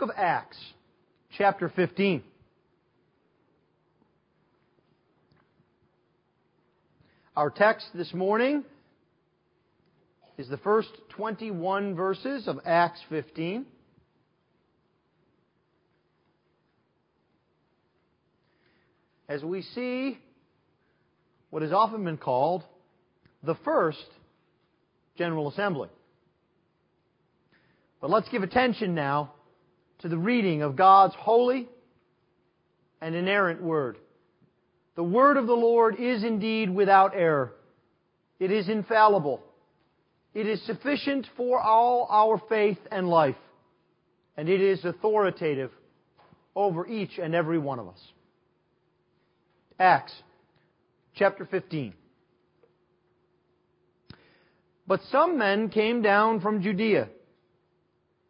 book of Acts, chapter 15. Our text this morning is the first 21 verses of Acts 15. As we see what has often been called the first General Assembly. But let's give attention now to the reading of God's holy and inerrant Word. The Word of the Lord is indeed without error. It is infallible. It is sufficient for all our faith and life. And it is authoritative over each and every one of us. Acts chapter 15. But some men came down from Judea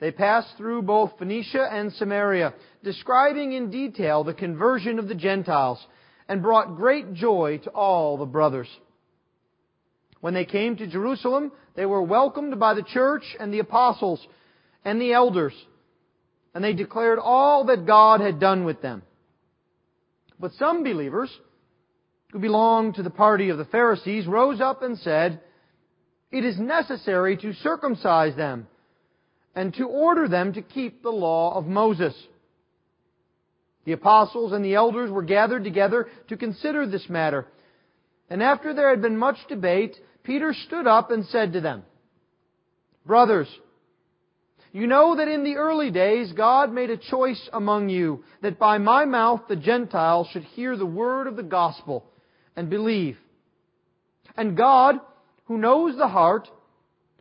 they passed through both Phoenicia and Samaria, describing in detail the conversion of the Gentiles, and brought great joy to all the brothers. When they came to Jerusalem, they were welcomed by the church and the apostles and the elders, and they declared all that God had done with them. But some believers, who belonged to the party of the Pharisees, rose up and said, It is necessary to circumcise them and to order them to keep the law of Moses. The apostles and the elders were gathered together to consider this matter. And after there had been much debate, Peter stood up and said to them, Brothers, you know that in the early days God made a choice among you that by my mouth the Gentiles should hear the word of the gospel and believe. And God, who knows the heart,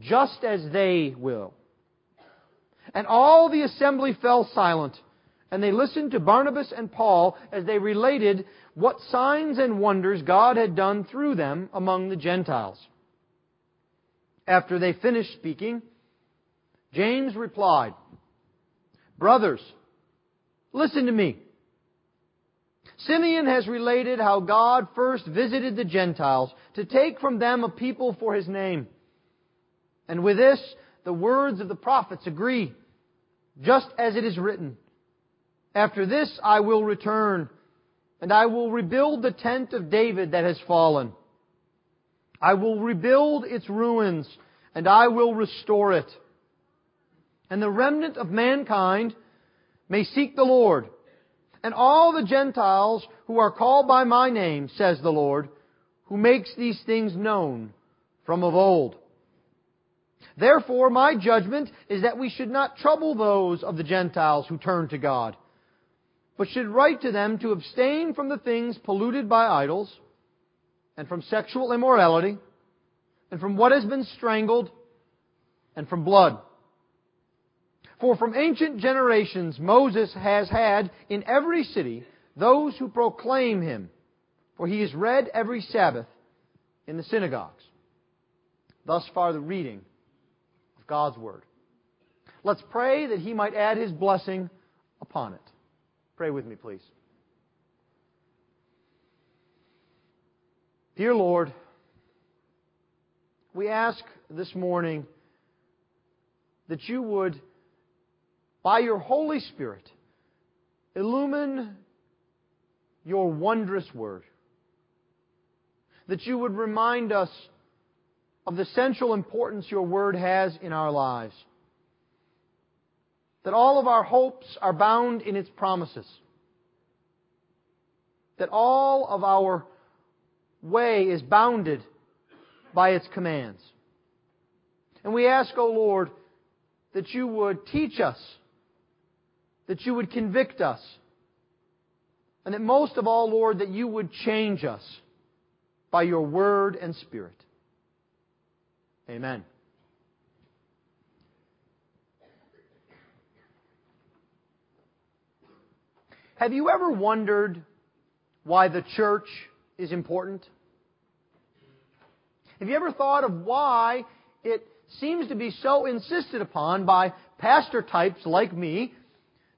just as they will. And all the assembly fell silent, and they listened to Barnabas and Paul as they related what signs and wonders God had done through them among the Gentiles. After they finished speaking, James replied, Brothers, listen to me. Simeon has related how God first visited the Gentiles to take from them a people for his name. And with this, the words of the prophets agree, just as it is written. After this I will return, and I will rebuild the tent of David that has fallen. I will rebuild its ruins, and I will restore it. And the remnant of mankind may seek the Lord. And all the Gentiles who are called by my name, says the Lord, who makes these things known from of old. Therefore, my judgment is that we should not trouble those of the Gentiles who turn to God, but should write to them to abstain from the things polluted by idols, and from sexual immorality, and from what has been strangled, and from blood. For from ancient generations Moses has had in every city those who proclaim him, for he is read every Sabbath in the synagogues. Thus far the reading God's Word. Let's pray that He might add His blessing upon it. Pray with me, please. Dear Lord, we ask this morning that you would, by your Holy Spirit, illumine your wondrous word. That you would remind us of the central importance your word has in our lives. That all of our hopes are bound in its promises. that all of our way is bounded by its commands. And we ask, O oh Lord, that you would teach us, that you would convict us, and that most of all, Lord, that you would change us by your word and spirit. Amen. Have you ever wondered why the church is important? Have you ever thought of why it seems to be so insisted upon by pastor types like me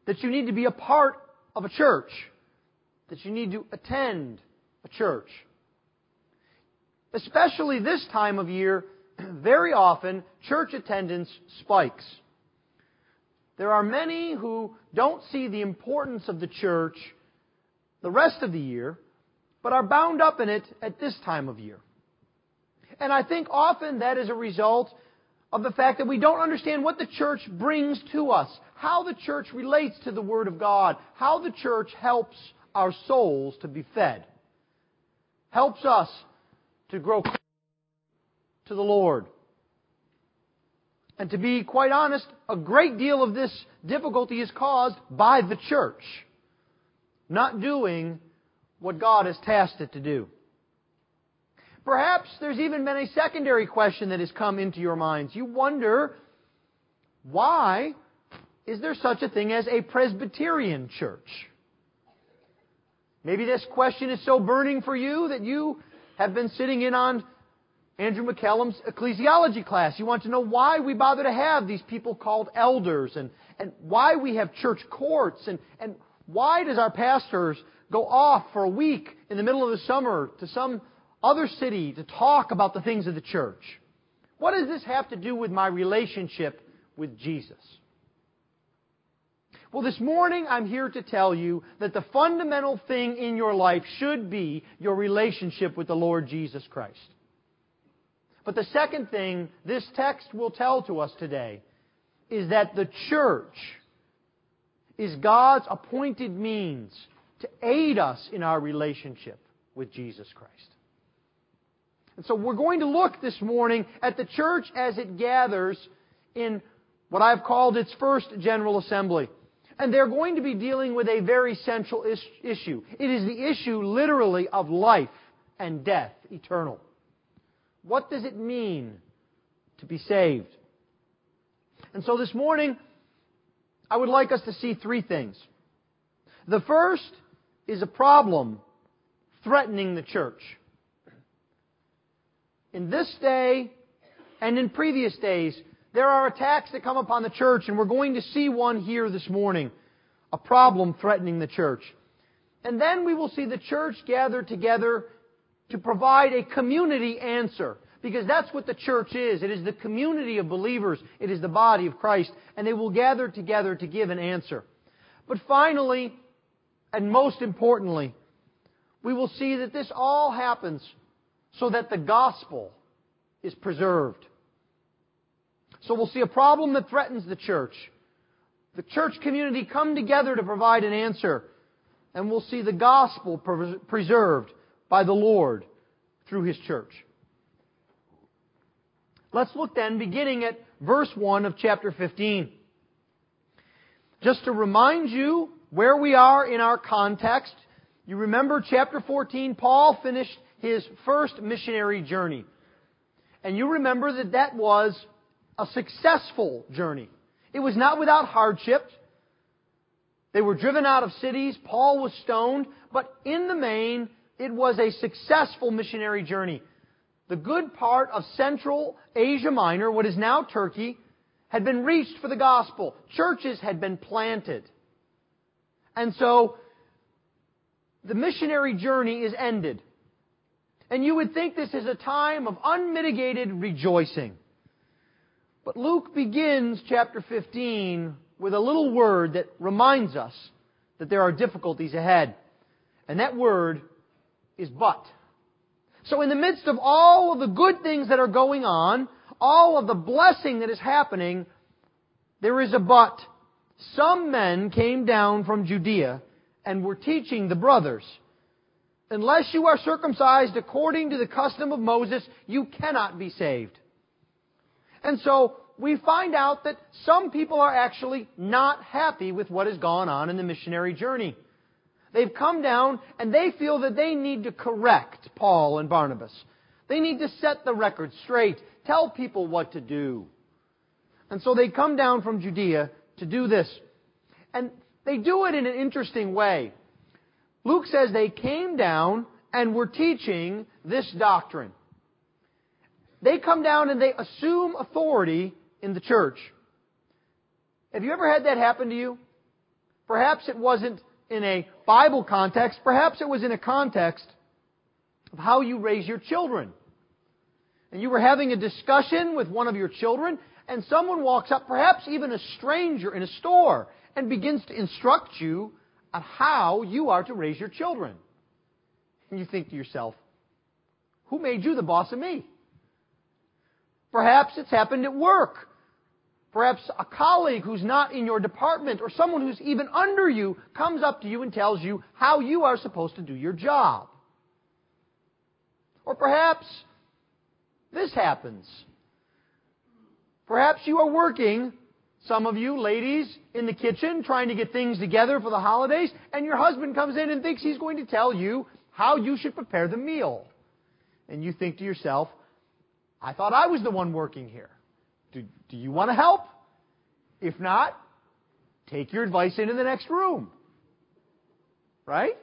that you need to be a part of a church, that you need to attend a church? Especially this time of year, very often church attendance spikes. There are many who don't see the importance of the church the rest of the year, but are bound up in it at this time of year. And I think often that is a result of the fact that we don't understand what the church brings to us, how the church relates to the Word of God, how the church helps our souls to be fed, helps us to grow to the Lord. And to be quite honest, a great deal of this difficulty is caused by the church not doing what God has tasked it to do. Perhaps there's even been a secondary question that has come into your minds. You wonder, why is there such a thing as a Presbyterian church? Maybe this question is so burning for you that you have been sitting in on Andrew McCallum's ecclesiology class. You want to know why we bother to have these people called elders and, and why we have church courts and, and why does our pastors go off for a week in the middle of the summer to some other city to talk about the things of the church? What does this have to do with my relationship with Jesus? Well, this morning I'm here to tell you that the fundamental thing in your life should be your relationship with the Lord Jesus Christ. But the second thing this text will tell to us today is that the church is God's appointed means to aid us in our relationship with Jesus Christ. And so we're going to look this morning at the church as it gathers in what I've called its first General Assembly. And they're going to be dealing with a very central issue. It is the issue, literally, of life and death, eternal. What does it mean to be saved? And so this morning, I would like us to see three things. The first is a problem threatening the church. In this day and in previous days, there are attacks that come upon the church, and we're going to see one here this morning. A problem threatening the church. And then we will see the church gathered together to provide a community answer. Because that's what the church is. It is the community of believers. It is the body of Christ. And they will gather together to give an answer. But finally, and most importantly, we will see that this all happens so that the gospel is preserved. So we'll see a problem that threatens the church. The church community come together to provide an answer. And we'll see the gospel preserved by the Lord through His church. Let's look then, beginning at verse 1 of chapter 15. Just to remind you where we are in our context, you remember chapter 14, Paul finished his first missionary journey. And you remember that that was a successful journey. It was not without hardship. They were driven out of cities. Paul was stoned. But in the main, it was a successful missionary journey. The good part of Central Asia Minor, what is now Turkey, had been reached for the gospel. Churches had been planted. And so, the missionary journey is ended. And you would think this is a time of unmitigated rejoicing. But Luke begins chapter 15 with a little word that reminds us that there are difficulties ahead. And that word is but. So in the midst of all of the good things that are going on, all of the blessing that is happening, there is a but. Some men came down from Judea and were teaching the brothers. Unless you are circumcised according to the custom of Moses, you cannot be saved. And so, we find out that some people are actually not happy with what has gone on in the missionary journey. They've come down and they feel that they need to correct Paul and Barnabas. They need to set the record straight, tell people what to do. And so they come down from Judea to do this. And they do it in an interesting way. Luke says they came down and were teaching this doctrine. They come down and they assume authority in the church. Have you ever had that happen to you? Perhaps it wasn't in a Bible context, perhaps it was in a context of how you raise your children. And you were having a discussion with one of your children, and someone walks up, perhaps even a stranger in a store, and begins to instruct you on how you are to raise your children. And you think to yourself, who made you the boss of me? Perhaps it's happened at work. Perhaps a colleague who's not in your department or someone who's even under you comes up to you and tells you how you are supposed to do your job. Or perhaps this happens. Perhaps you are working, some of you ladies, in the kitchen trying to get things together for the holidays, and your husband comes in and thinks he's going to tell you how you should prepare the meal. And you think to yourself, I thought I was the one working here. Do, do you want to help? If not, take your advice into the next room. Right?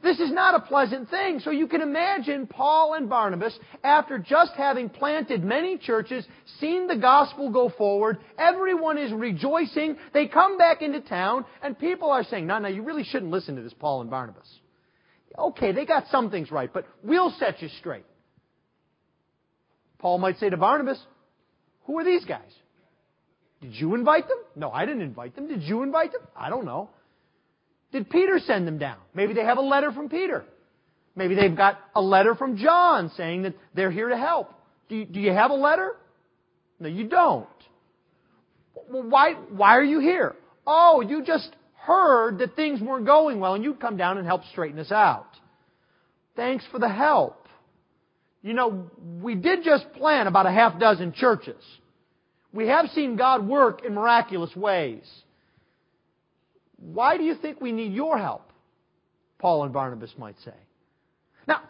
This is not a pleasant thing. So you can imagine Paul and Barnabas, after just having planted many churches, seen the gospel go forward, everyone is rejoicing, they come back into town, and people are saying, no, no, you really shouldn't listen to this Paul and Barnabas. Okay, they got some things right, but we'll set you straight. Paul might say to Barnabas, who are these guys? Did you invite them? No, I didn't invite them. Did you invite them? I don't know. Did Peter send them down? Maybe they have a letter from Peter. Maybe they've got a letter from John saying that they're here to help. Do you, do you have a letter? No, you don't. Well, why, why are you here? Oh, you just heard that things weren't going well and you'd come down and help straighten us out. Thanks for the help. You know, we did just plan about a half dozen churches. We have seen God work in miraculous ways. Why do you think we need your help? Paul and Barnabas might say. Now,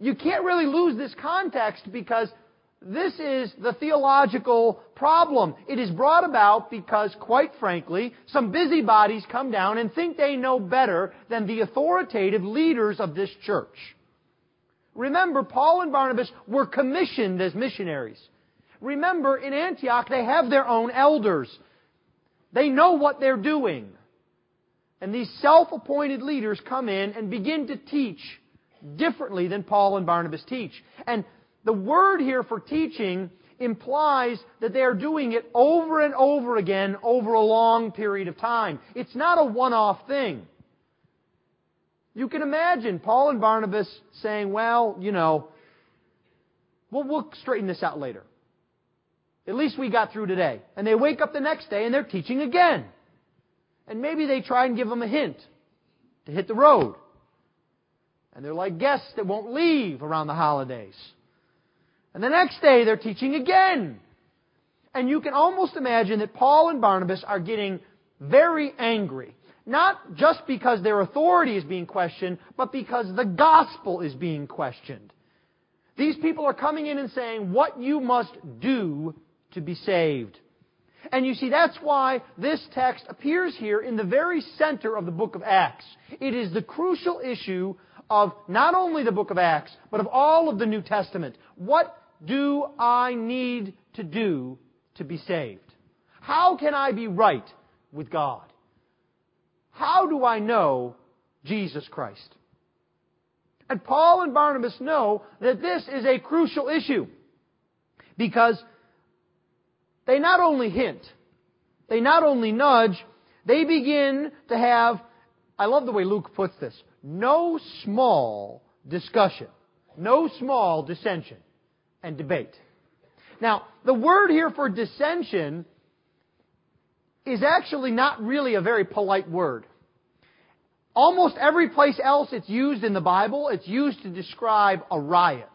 you can't really lose this context because this is the theological problem. It is brought about because, quite frankly, some busybodies come down and think they know better than the authoritative leaders of this church. Remember, Paul and Barnabas were commissioned as missionaries. Remember, in Antioch, they have their own elders. They know what they're doing. And these self-appointed leaders come in and begin to teach differently than Paul and Barnabas teach. And the word here for teaching implies that they are doing it over and over again over a long period of time. It's not a one-off thing. You can imagine Paul and Barnabas saying, well, you know, we'll, we'll straighten this out later. At least we got through today. And they wake up the next day and they're teaching again. And maybe they try and give them a hint to hit the road. And they're like guests that won't leave around the holidays. And the next day they're teaching again. And you can almost imagine that Paul and Barnabas are getting very angry not just because their authority is being questioned, but because the gospel is being questioned. These people are coming in and saying what you must do to be saved. And you see, that's why this text appears here in the very center of the book of Acts. It is the crucial issue of not only the book of Acts, but of all of the New Testament. What do I need to do to be saved? How can I be right with God? How do I know Jesus Christ? And Paul and Barnabas know that this is a crucial issue because they not only hint, they not only nudge, they begin to have, I love the way Luke puts this, no small discussion, no small dissension and debate. Now, the word here for dissension is actually not really a very polite word. Almost every place else it's used in the Bible, it's used to describe a riot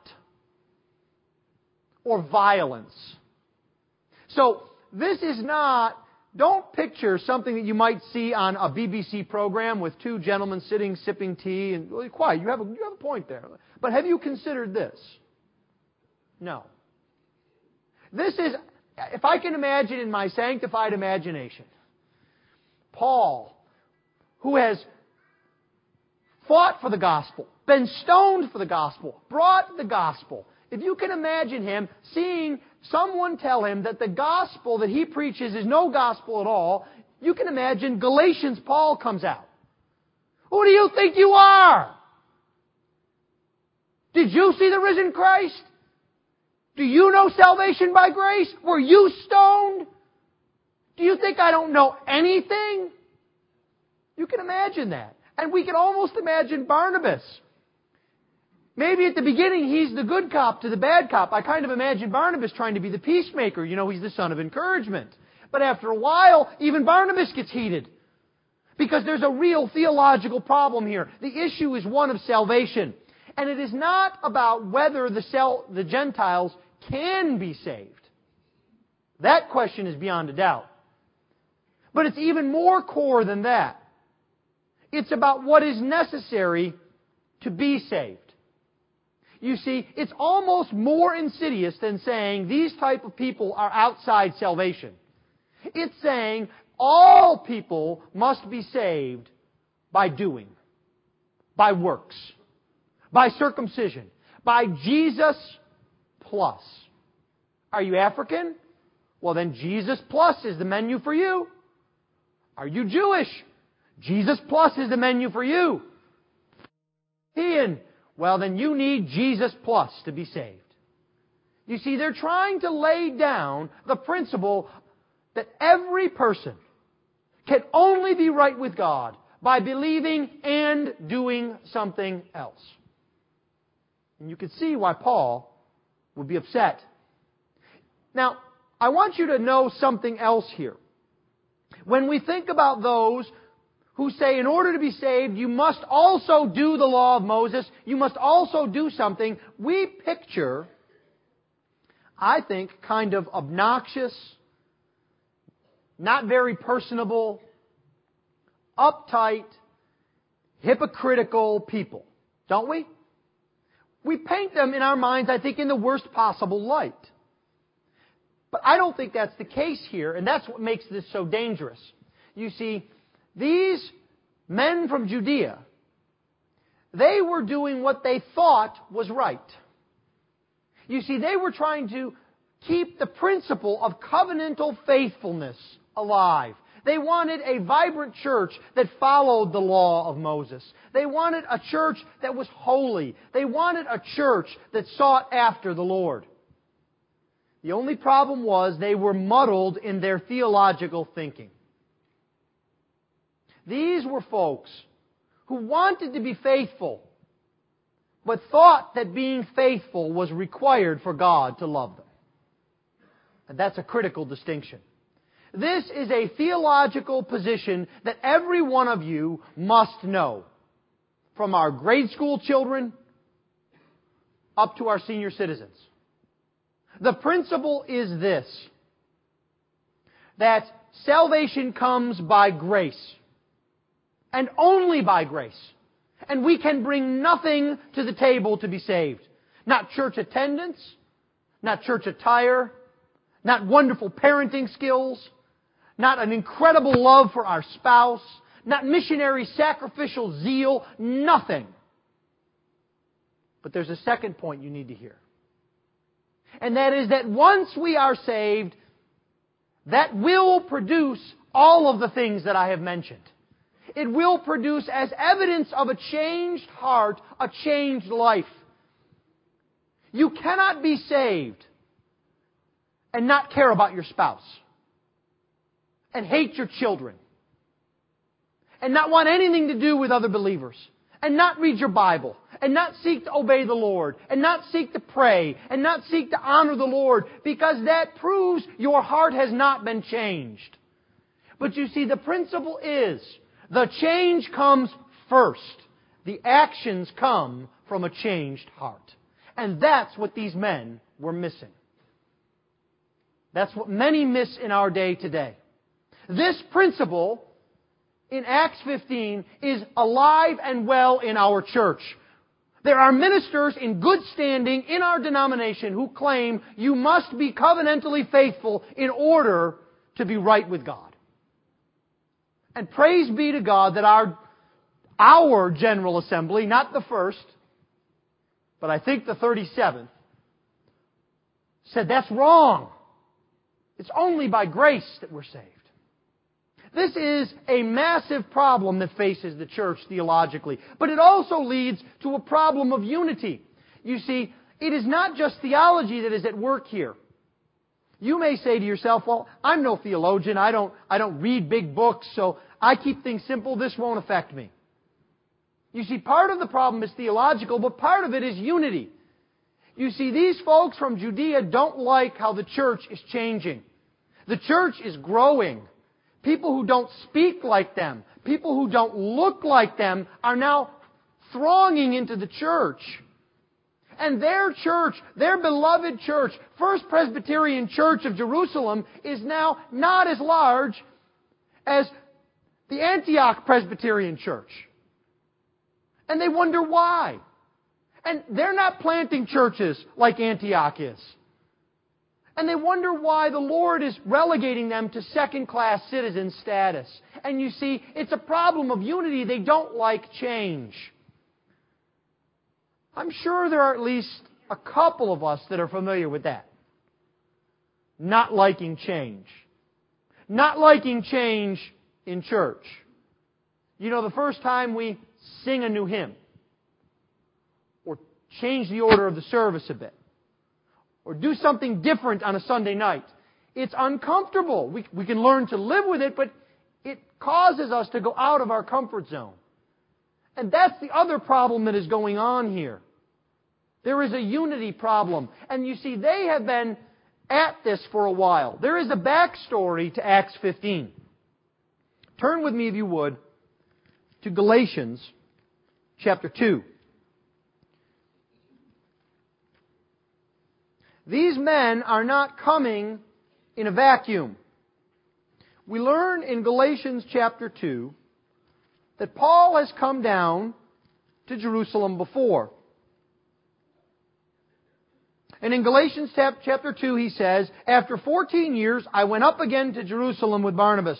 or violence. So, this is not, don't picture something that you might see on a BBC program with two gentlemen sitting sipping tea and really quiet. You have a, you have a point there. But have you considered this? No. This is, if I can imagine in my sanctified imagination, Paul, who has fought for the gospel, been stoned for the gospel, brought the gospel. If you can imagine him seeing someone tell him that the gospel that he preaches is no gospel at all, you can imagine Galatians Paul comes out. Who do you think you are? Did you see the risen Christ? Do you know salvation by grace? Were you stoned? Do you think I don't know anything? You can imagine that. And we can almost imagine Barnabas. Maybe at the beginning he's the good cop to the bad cop. I kind of imagine Barnabas trying to be the peacemaker. You know, he's the son of encouragement. But after a while, even Barnabas gets heated. Because there's a real theological problem here. The issue is one of salvation. And it is not about whether the, cell, the Gentiles can be saved. That question is beyond a doubt. But it's even more core than that. It's about what is necessary to be saved. You see, it's almost more insidious than saying these type of people are outside salvation. It's saying all people must be saved by doing, by works, by circumcision, by Jesus plus. Are you African? Well, then Jesus plus is the menu for you. Are you Jewish? Jesus plus is the menu for you. Ian, well, then you need Jesus plus to be saved. You see, they're trying to lay down the principle that every person can only be right with God by believing and doing something else. And you can see why Paul would be upset. Now, I want you to know something else here. When we think about those who say in order to be saved, you must also do the law of Moses, you must also do something, we picture, I think, kind of obnoxious, not very personable, uptight, hypocritical people, don't we? We paint them in our minds, I think, in the worst possible light. But I don't think that's the case here, and that's what makes this so dangerous. You see, these men from Judea, they were doing what they thought was right. You see, they were trying to keep the principle of covenantal faithfulness alive. They wanted a vibrant church that followed the law of Moses. They wanted a church that was holy. They wanted a church that sought after the Lord. The only problem was they were muddled in their theological thinking. These were folks who wanted to be faithful, but thought that being faithful was required for God to love them. And that's a critical distinction. This is a theological position that every one of you must know. From our grade school children up to our senior citizens. The principle is this. That salvation comes by grace and only by grace. And we can bring nothing to the table to be saved. Not church attendance, not church attire, not wonderful parenting skills, not an incredible love for our spouse, not missionary sacrificial zeal, nothing. But there's a second point you need to hear. And that is that once we are saved, that will produce all of the things that I have mentioned it will produce as evidence of a changed heart, a changed life. You cannot be saved and not care about your spouse and hate your children and not want anything to do with other believers and not read your Bible and not seek to obey the Lord and not seek to pray and not seek to honor the Lord because that proves your heart has not been changed. But you see, the principle is the change comes first. The actions come from a changed heart. And that's what these men were missing. That's what many miss in our day today. This principle in Acts 15 is alive and well in our church. There are ministers in good standing in our denomination who claim you must be covenantally faithful in order to be right with God. And praise be to God that our, our General Assembly, not the first, but I think the 37th, said that's wrong. It's only by grace that we're saved. This is a massive problem that faces the church theologically, but it also leads to a problem of unity. You see, it is not just theology that is at work here. You may say to yourself, well, I'm no theologian. I don't, I don't read big books, so I keep things simple. This won't affect me. You see, part of the problem is theological, but part of it is unity. You see, these folks from Judea don't like how the church is changing. The church is growing. People who don't speak like them, people who don't look like them are now thronging into the church. And their church, their beloved church, First Presbyterian Church of Jerusalem, is now not as large as the Antioch Presbyterian Church. And they wonder why. And they're not planting churches like Antioch is. And they wonder why the Lord is relegating them to second class citizen status. And you see, it's a problem of unity. They don't like change. I'm sure there are at least a couple of us that are familiar with that. Not liking change. Not liking change in church. You know, the first time we sing a new hymn, or change the order of the service a bit, or do something different on a Sunday night. It's uncomfortable. We, we can learn to live with it, but it causes us to go out of our comfort zone. And that's the other problem that is going on here. There is a unity problem. And you see, they have been at this for a while. There is a backstory to Acts 15. Turn with me, if you would, to Galatians chapter 2. These men are not coming in a vacuum. We learn in Galatians chapter 2 that Paul has come down to Jerusalem before. And in Galatians chapter 2 he says, After 14 years I went up again to Jerusalem with Barnabas,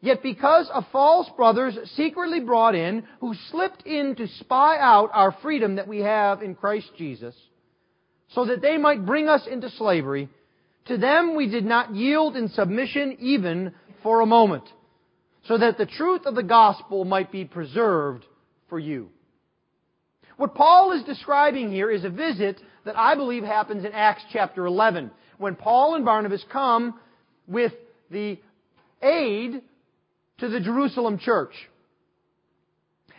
Yet because of false brothers secretly brought in, who slipped in to spy out our freedom that we have in Christ Jesus, so that they might bring us into slavery, to them we did not yield in submission even for a moment so that the truth of the gospel might be preserved for you. What Paul is describing here is a visit that I believe happens in Acts chapter 11, when Paul and Barnabas come with the aid to the Jerusalem church.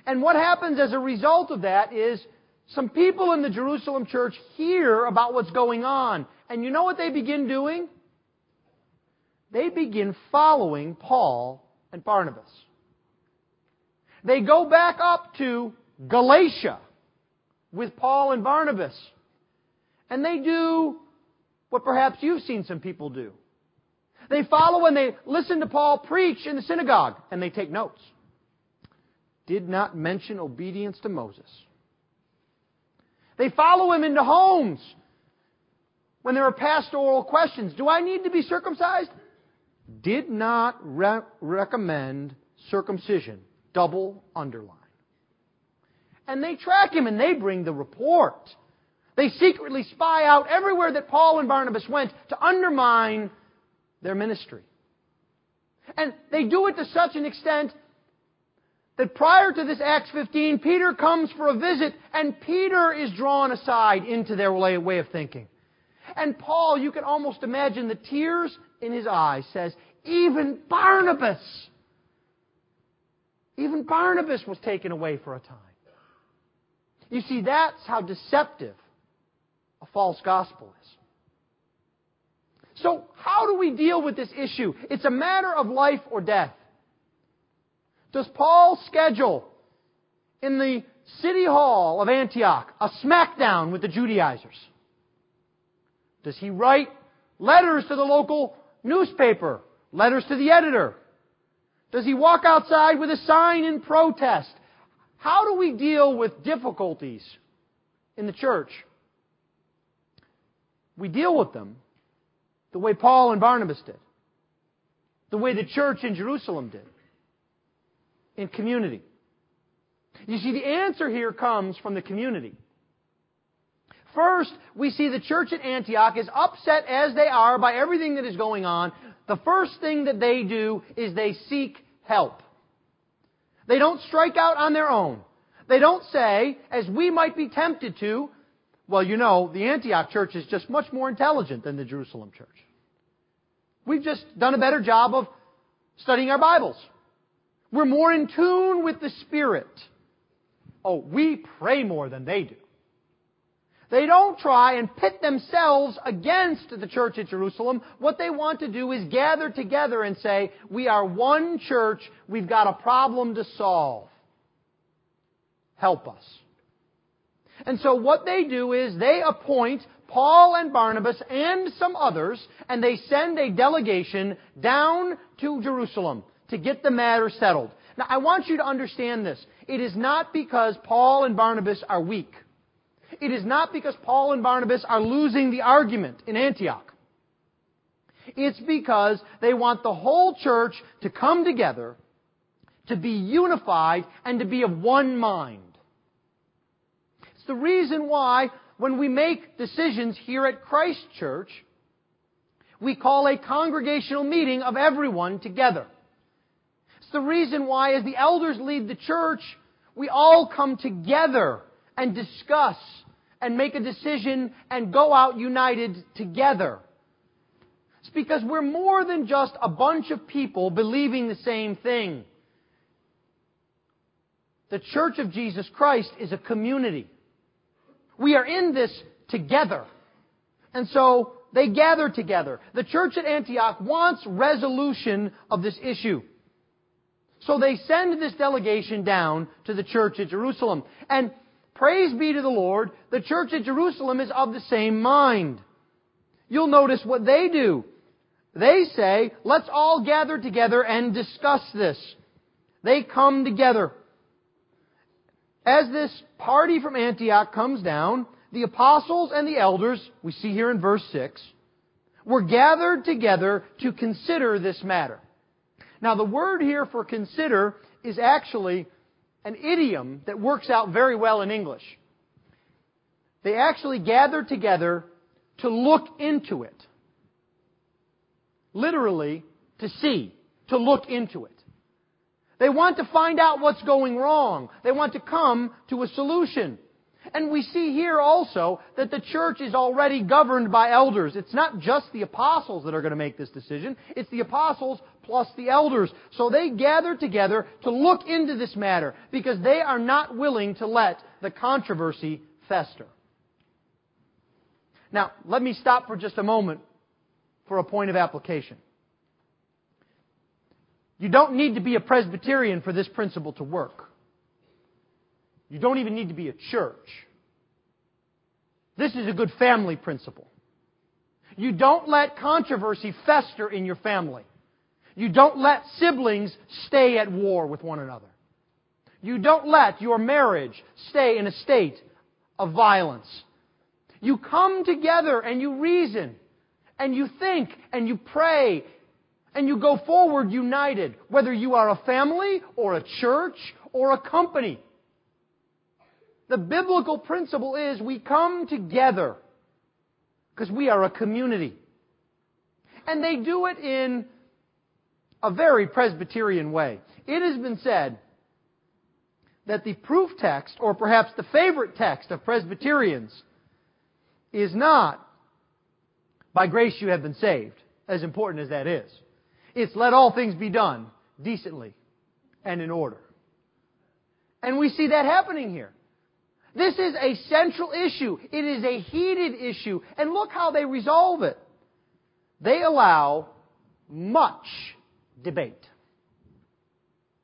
And what happens as a result of that is some people in the Jerusalem church hear about what's going on. And you know what they begin doing? They begin following Paul and Barnabas. They go back up to Galatia with Paul and Barnabas. And they do what perhaps you've seen some people do. They follow and they listen to Paul preach in the synagogue and they take notes. Did not mention obedience to Moses. They follow him into homes when there are pastoral questions. Do I need to be circumcised? did not re- recommend circumcision. Double underline. And they track him and they bring the report. They secretly spy out everywhere that Paul and Barnabas went to undermine their ministry. And they do it to such an extent that prior to this Acts 15, Peter comes for a visit and Peter is drawn aside into their way of thinking. And Paul, you can almost imagine the tears in his eyes, says, even Barnabas, even Barnabas was taken away for a time. You see, that's how deceptive a false gospel is. So, how do we deal with this issue? It's a matter of life or death. Does Paul schedule in the city hall of Antioch a smackdown with the Judaizers? Does he write letters to the local newspaper, letters to the editor? Does he walk outside with a sign in protest? How do we deal with difficulties in the church? We deal with them the way Paul and Barnabas did, the way the church in Jerusalem did, in community. You see, the answer here comes from the community. First, we see the church at Antioch, is upset as they are by everything that is going on, the first thing that they do is they seek help. They don't strike out on their own. They don't say, as we might be tempted to, well, you know, the Antioch church is just much more intelligent than the Jerusalem church. We've just done a better job of studying our Bibles. We're more in tune with the Spirit. Oh, we pray more than they do. They don't try and pit themselves against the church at Jerusalem. What they want to do is gather together and say, we are one church, we've got a problem to solve. Help us. And so what they do is they appoint Paul and Barnabas and some others, and they send a delegation down to Jerusalem to get the matter settled. Now, I want you to understand this. It is not because Paul and Barnabas are weak. It is not because Paul and Barnabas are losing the argument in Antioch. It's because they want the whole church to come together, to be unified, and to be of one mind. The reason why when we make decisions here at Christ Church, we call a congregational meeting of everyone together. It's the reason why as the elders lead the church, we all come together and discuss and make a decision and go out united together. It's because we're more than just a bunch of people believing the same thing. The Church of Jesus Christ is a community. We are in this together. And so they gather together. The church at Antioch wants resolution of this issue. So they send this delegation down to the church at Jerusalem. And praise be to the Lord, the church at Jerusalem is of the same mind. You'll notice what they do. They say, let's all gather together and discuss this. They come together. As this party from Antioch comes down, the apostles and the elders, we see here in verse 6, were gathered together to consider this matter. Now, the word here for consider is actually an idiom that works out very well in English. They actually gathered together to look into it. Literally, to see, to look into it. They want to find out what's going wrong. They want to come to a solution. And we see here also that the church is already governed by elders. It's not just the apostles that are going to make this decision. It's the apostles plus the elders. So they gather together to look into this matter because they are not willing to let the controversy fester. Now, let me stop for just a moment for a point of application. You don't need to be a Presbyterian for this principle to work. You don't even need to be a church. This is a good family principle. You don't let controversy fester in your family. You don't let siblings stay at war with one another. You don't let your marriage stay in a state of violence. You come together and you reason and you think and you pray and you go forward united, whether you are a family or a church or a company. The biblical principle is we come together because we are a community. And they do it in a very Presbyterian way. It has been said that the proof text, or perhaps the favorite text of Presbyterians, is not By grace you have been saved, as important as that is. It's let all things be done decently and in order. And we see that happening here. This is a central issue. It is a heated issue. And look how they resolve it. They allow much debate.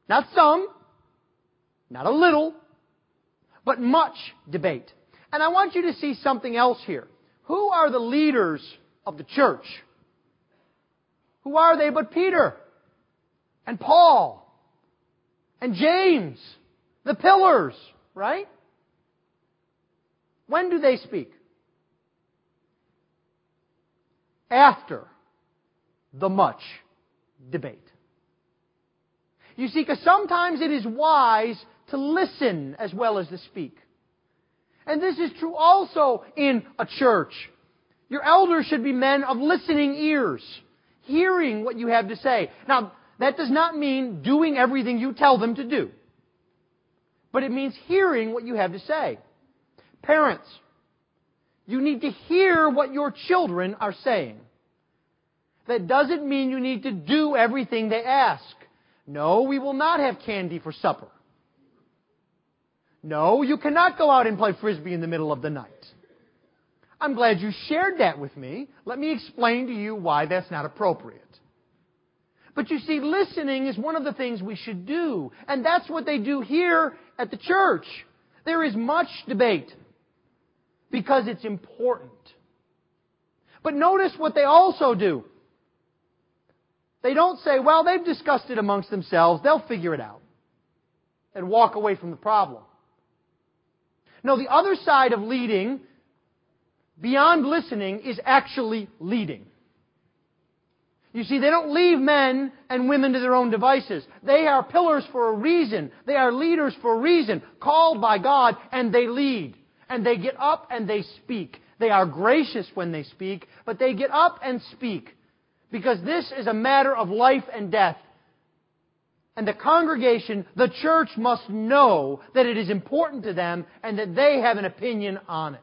Not some, not a little, but much debate. And I want you to see something else here. Who are the leaders of the church? Who are they but Peter and Paul and James, the pillars, right? When do they speak? After the much debate. You see, because sometimes it is wise to listen as well as to speak. And this is true also in a church. Your elders should be men of listening ears, hearing what you have to say. Now, that does not mean doing everything you tell them to do. But it means hearing what you have to say. Parents, you need to hear what your children are saying. That doesn't mean you need to do everything they ask. No, we will not have candy for supper. No, you cannot go out and play frisbee in the middle of the night. I'm glad you shared that with me. Let me explain to you why that's not appropriate. But you see, listening is one of the things we should do. And that's what they do here at the church. There is much debate because it's important. But notice what they also do. They don't say, well, they've discussed it amongst themselves, they'll figure it out, and walk away from the problem. No, the other side of leading, beyond listening, is actually leading. You see, they don't leave men and women to their own devices. They are pillars for a reason. They are leaders for a reason, called by God, and they lead. And they get up and they speak. They are gracious when they speak, but they get up and speak. Because this is a matter of life and death. And the congregation, the church must know that it is important to them and that they have an opinion on it.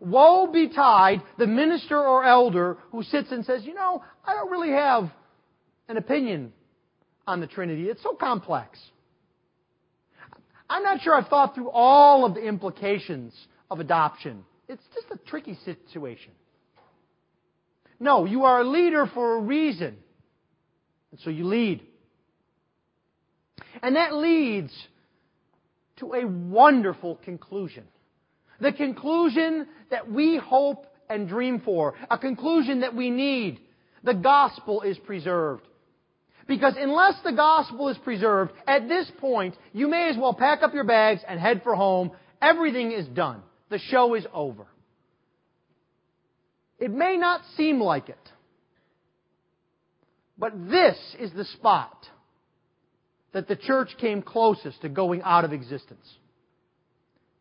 Woe betide the minister or elder who sits and says, you know, I don't really have an opinion on the Trinity. It's so complex. I'm not sure I've thought through all of the implications of adoption. It's just a tricky situation. No, you are a leader for a reason. And so you lead. And that leads to a wonderful conclusion. The conclusion that we hope and dream for. A conclusion that we need. The gospel is preserved. Because unless the gospel is preserved, at this point, you may as well pack up your bags and head for home. Everything is done. The show is over. It may not seem like it. But this is the spot that the church came closest to going out of existence.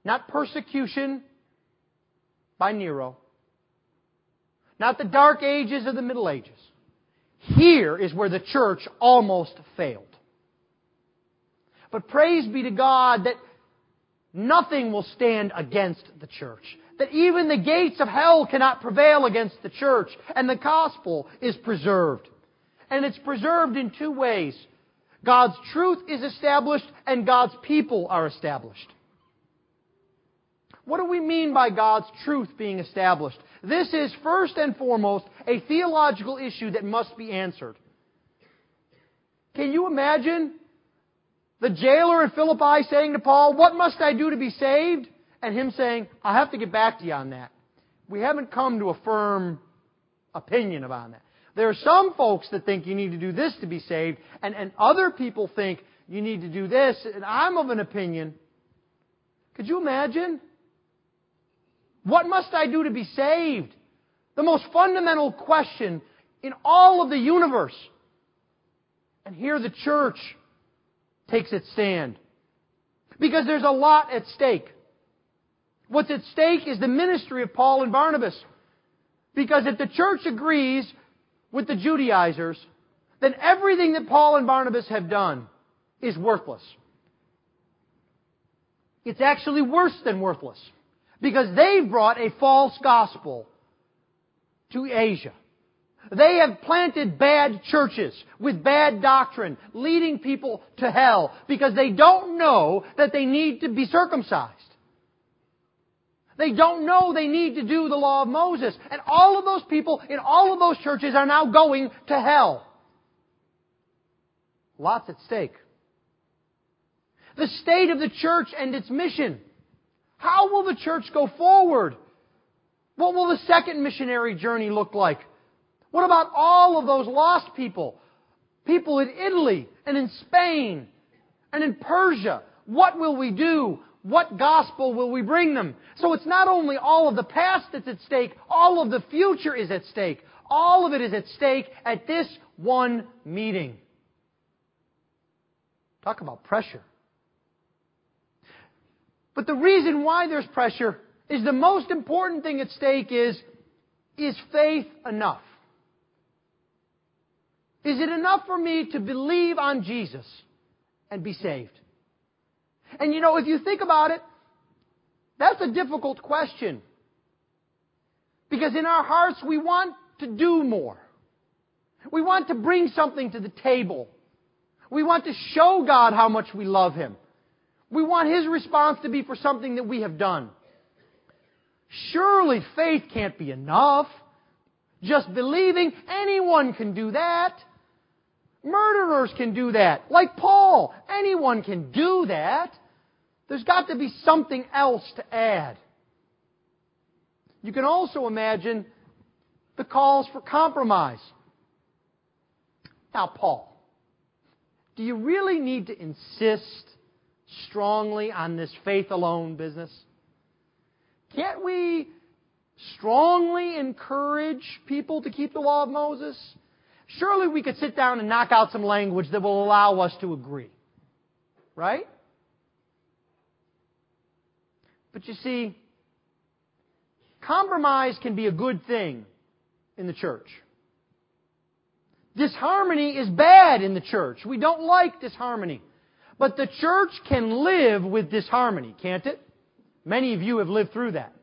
Not persecution by Nero. Not the dark ages of the Middle Ages. Here is where the church almost failed. But praise be to God that nothing will stand against the church that even the gates of hell cannot prevail against the church, and the gospel is preserved. And it's preserved in two ways. God's truth is established and God's people are established. What do we mean by God's truth being established? This is first and foremost a theological issue that must be answered. Can you imagine the jailer in Philippi saying to Paul, What must I do to be saved? and him saying, I'll have to get back to you on that. We haven't come to a firm opinion about that. There are some folks that think you need to do this to be saved, and, and other people think you need to do this, and I'm of an opinion. Could you imagine? What must I do to be saved? The most fundamental question in all of the universe. And here the church takes its stand. Because there's a lot at stake. What's at stake is the ministry of Paul and Barnabas. Because if the church agrees with the Judaizers, then everything that Paul and Barnabas have done is worthless. It's actually worse than worthless. Because they've brought a false gospel to Asia. They have planted bad churches with bad doctrine, leading people to hell because they don't know that they need to be circumcised. They don't know they need to do the law of Moses. And all of those people in all of those churches are now going to hell. Lots at stake. The state of the church and its mission. How will the church go forward? What will the second missionary journey look like? What about all of those lost people? People in Italy and in Spain and in Persia. What will we do? What gospel will we bring them? So it's not only all of the past that's at stake, all of the future is at stake. All of it is at stake at this one meeting. Talk about pressure. But the reason why there's pressure is the most important thing at stake is, is faith enough? Is it enough for me to believe on Jesus and be saved? And you know, if you think about it, that's a difficult question. Because in our hearts, we want to do more. We want to bring something to the table. We want to show God how much we love Him. We want His response to be for something that we have done. Surely faith can't be enough. Just believing, anyone can do that. Murderers can do that. Like Paul. Anyone can do that. There's got to be something else to add. You can also imagine the calls for compromise. Now, Paul, do you really need to insist strongly on this faith alone business? Can't we strongly encourage people to keep the law of Moses? Surely we could sit down and knock out some language that will allow us to agree. Right? But you see, compromise can be a good thing in the church. Disharmony is bad in the church. We don't like disharmony. But the church can live with disharmony, can't it? Many of you have lived through that.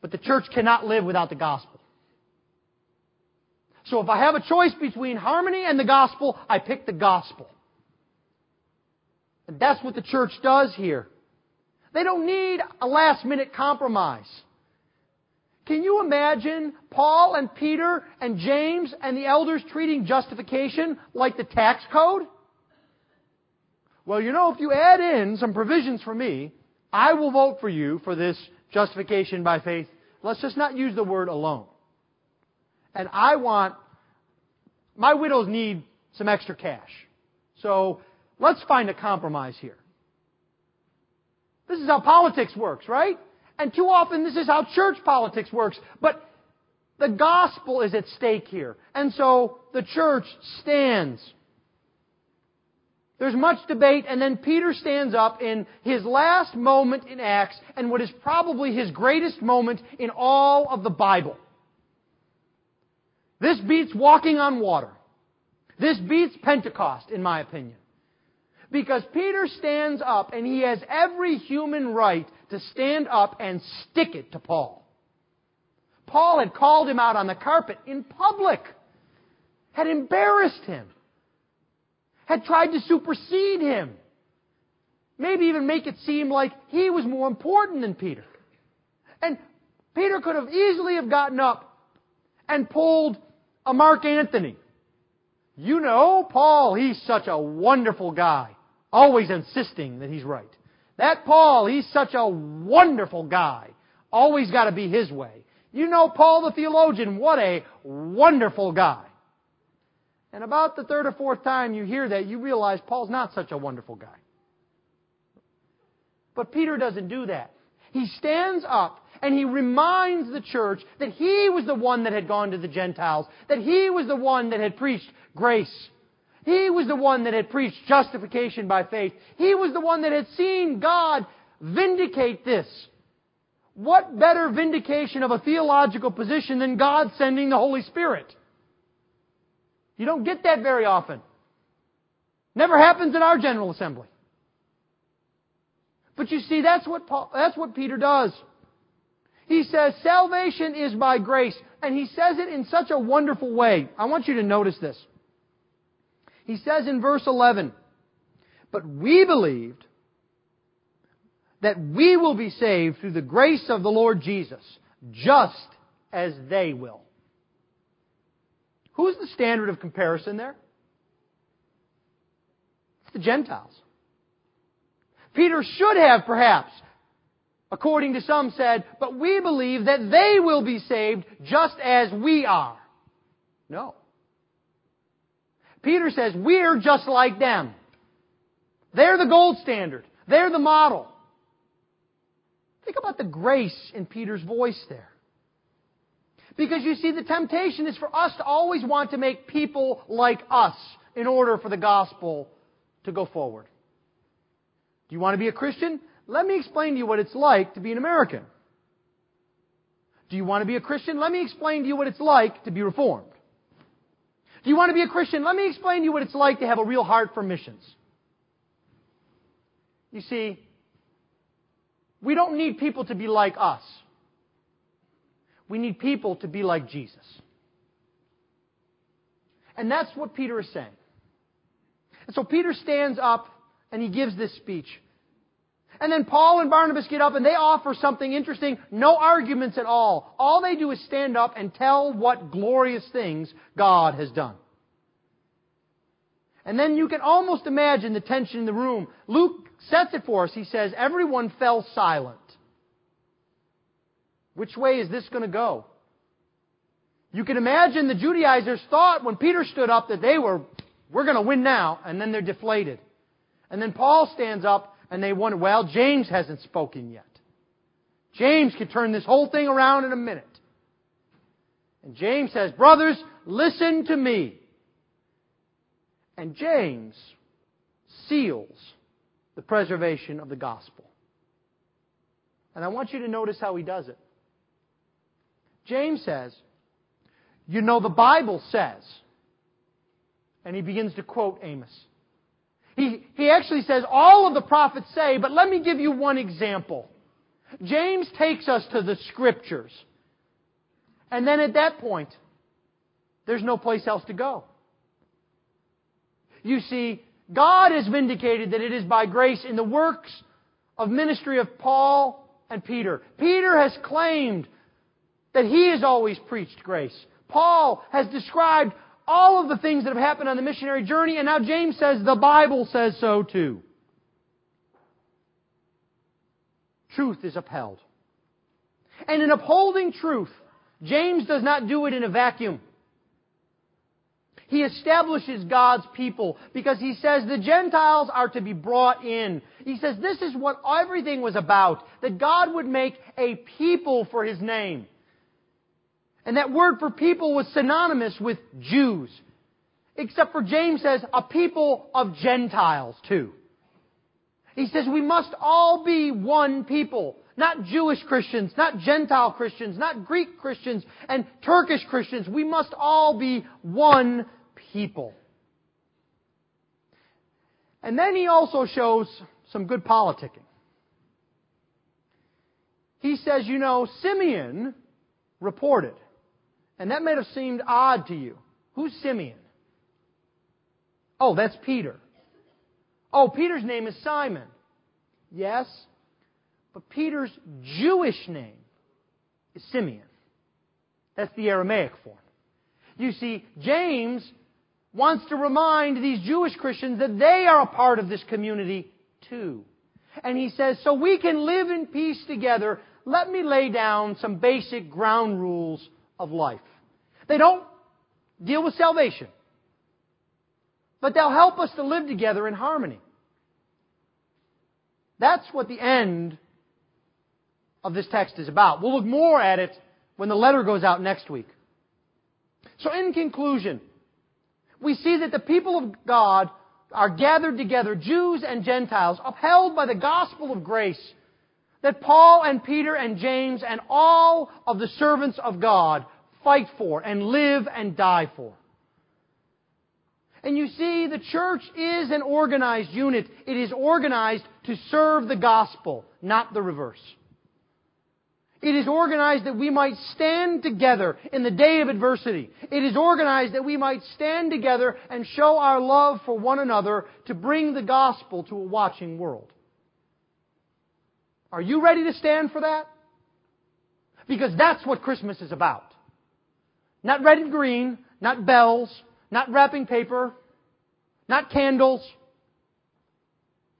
But the church cannot live without the gospel. So if I have a choice between harmony and the gospel, I pick the gospel. And that's what the church does here. They don't need a last minute compromise. Can you imagine Paul and Peter and James and the elders treating justification like the tax code? Well, you know, if you add in some provisions for me, I will vote for you for this justification by faith. Let's just not use the word alone. And I want, my widows need some extra cash. So let's find a compromise here. This is how politics works, right? And too often this is how church politics works. But the gospel is at stake here. And so the church stands. There's much debate, and then Peter stands up in his last moment in Acts, and what is probably his greatest moment in all of the Bible. This beats walking on water. This beats Pentecost, in my opinion. Because Peter stands up and he has every human right to stand up and stick it to Paul. Paul had called him out on the carpet in public, had embarrassed him, had tried to supersede him, maybe even make it seem like he was more important than Peter. And Peter could have easily have gotten up and pulled a Mark Antony. You know, Paul, he's such a wonderful guy always insisting that he's right. That Paul, he's such a wonderful guy. Always got to be his way. You know Paul the theologian, what a wonderful guy. And about the third or fourth time you hear that, you realize Paul's not such a wonderful guy. But Peter doesn't do that. He stands up and he reminds the church that he was the one that had gone to the Gentiles, that he was the one that had preached grace, he was the one that had preached justification by faith. He was the one that had seen God vindicate this. What better vindication of a theological position than God sending the Holy Spirit? You don't get that very often. Never happens in our General Assembly. But you see, that's what Paul, that's what Peter does. He says salvation is by grace, and he says it in such a wonderful way. I want you to notice this. He says in verse 11, But we believed that we will be saved through the grace of the Lord Jesus, just as they will. Who's the standard of comparison there? It's the Gentiles. Peter should have perhaps, according to some, said, but we believe that they will be saved just as we are. No. Peter says, we're just like them. They're the gold standard. They're the model. Think about the grace in Peter's voice there. Because you see, the temptation is for us to always want to make people like us in order for the gospel to go forward. Do you want to be a Christian? Let me explain to you what it's like to be an American. Do you want to be a Christian? Let me explain to you what it's like to be reformed. Do you want to be a Christian? Let me explain to you what it's like to have a real heart for missions. You see, we don't need people to be like us. We need people to be like Jesus. And that's what Peter is saying. And so Peter stands up and he gives this speech. And then Paul and Barnabas get up and they offer something interesting. No arguments at all. All they do is stand up and tell what glorious things God has done. And then you can almost imagine the tension in the room. Luke sets it for us. He says, everyone fell silent. Which way is this going to go? You can imagine the Judaizers thought when Peter stood up that they were, we're going to win now, and then they're deflated. And then Paul stands up and they wonder, well, James hasn't spoken yet. James could turn this whole thing around in a minute. And James says, brothers, listen to me. And James seals the preservation of the gospel. And I want you to notice how he does it. James says, You know, the Bible says, and he begins to quote Amos. He, he actually says, All of the prophets say, but let me give you one example. James takes us to the scriptures. And then at that point, there's no place else to go. You see, God has vindicated that it is by grace in the works of ministry of Paul and Peter. Peter has claimed that he has always preached grace. Paul has described all of the things that have happened on the missionary journey, and now James says the Bible says so too. Truth is upheld. And in upholding truth, James does not do it in a vacuum. He establishes God's people because he says the Gentiles are to be brought in. He says this is what everything was about, that God would make a people for his name. And that word for people was synonymous with Jews. Except for James says, a people of Gentiles too. He says we must all be one people. Not Jewish Christians, not Gentile Christians, not Greek Christians and Turkish Christians. We must all be one people. And then he also shows some good politicking. He says, you know, Simeon reported and that may have seemed odd to you. Who's Simeon? Oh, that's Peter. Oh, Peter's name is Simon. Yes, but Peter's Jewish name is Simeon. That's the Aramaic form. You see, James wants to remind these Jewish Christians that they are a part of this community too. And he says, so we can live in peace together, let me lay down some basic ground rules of life. They don't deal with salvation, but they'll help us to live together in harmony. That's what the end of this text is about. We'll look more at it when the letter goes out next week. So in conclusion, we see that the people of God are gathered together, Jews and Gentiles, upheld by the gospel of grace that Paul and Peter and James and all of the servants of God fight for and live and die for. And you see, the church is an organized unit. It is organized to serve the gospel, not the reverse. It is organized that we might stand together in the day of adversity. It is organized that we might stand together and show our love for one another to bring the gospel to a watching world. Are you ready to stand for that? Because that's what Christmas is about. Not red and green, not bells, not wrapping paper, not candles.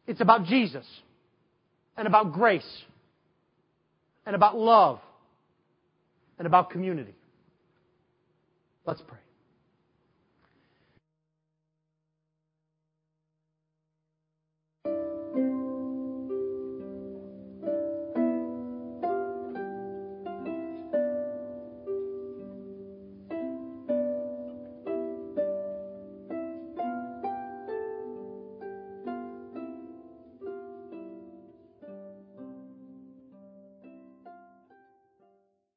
It's about Jesus and about grace and about love and about community. Let's pray.